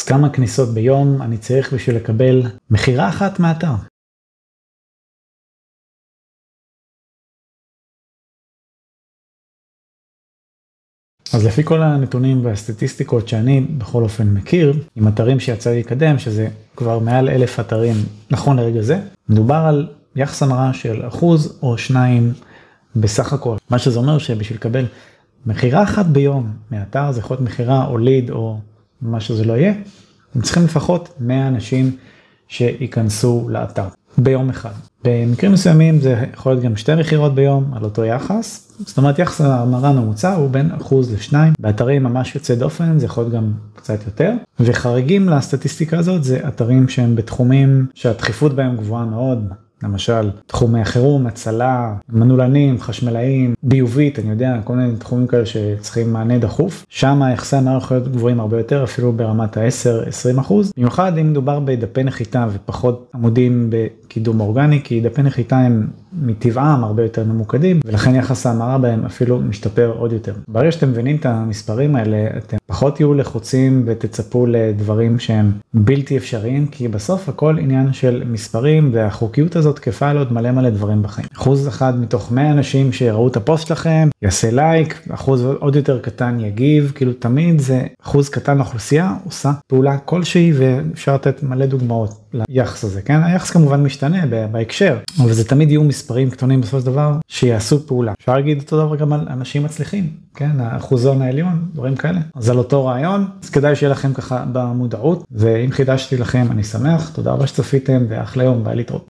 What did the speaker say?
אז כמה כניסות ביום אני צריך בשביל לקבל מכירה אחת מהאתר? אז לפי כל הנתונים והסטטיסטיקות שאני בכל אופן מכיר, עם אתרים שיצא לי לקדם, שזה כבר מעל אלף אתרים נכון לרגע זה, מדובר על יחס המרה של אחוז או שניים בסך הכל. מה שזה אומר שבשביל לקבל מכירה אחת ביום מאתר, זה יכול להיות מכירה או ליד או מה שזה לא יהיה, הם צריכים לפחות 100 אנשים שייכנסו לאתר. ביום אחד. במקרים מסוימים זה יכול להיות גם שתי מכירות ביום על אותו יחס, זאת אומרת יחס ההמרה הממוצע הוא בין אחוז לשניים, באתרים ממש יוצא דופן זה יכול להיות גם קצת יותר, וחריגים לסטטיסטיקה הזאת זה אתרים שהם בתחומים שהדחיפות בהם גבוהה מאוד, למשל תחומי החירום, הצלה, מנעולנים, חשמלאים, ביובית, אני יודע, כל מיני תחומים כאלה שצריכים מענה דחוף, שם היחסי להיות גבוהים הרבה יותר, אפילו ברמת ה-10-20 אחוז, במיוחד אם מדובר בדפי נחיתה ופחות עמודים בקידום אורגני, כי דפי נחיתה הם מטבעם הרבה יותר ממוקדים, ולכן יחס ההמרה בהם אפילו משתפר עוד יותר. ברגע שאתם מבינים את המספרים האלה, אתם פחות תהיו לחוצים ותצפו לדברים שהם בלתי אפשריים, כי בסוף הכל עניין של מספרים, והחוקיות הזאת תקפה לעוד מלא מלא דברים בחיים. אחוז אחד מתוך 100 אנשים שראו את הפוסט שלכם, יעשה לייק, אחוז עוד יותר קטן יגיב, כאילו תמיד זה אחוז קטן לאוכלוסייה עושה פעולה כלשהי, ואפשר לתת מלא דוגמאות ליחס הזה, כן? היחס כמובן משתנה בהקשר, אבל זה תמיד יהיו מספרים קטנים בסופו של דבר שיעשו פעולה. אפשר להגיד אותו דבר גם על אנשים מצליחים, כן? האחוזון העליון, דברים כאלה. אז על אותו רעיון, אז כדאי שיהיה לכם ככה במודעות, ואם חידשתי לכם אני שמח, תודה רבה שצפיתם ואחלה יום, ביי להתראות.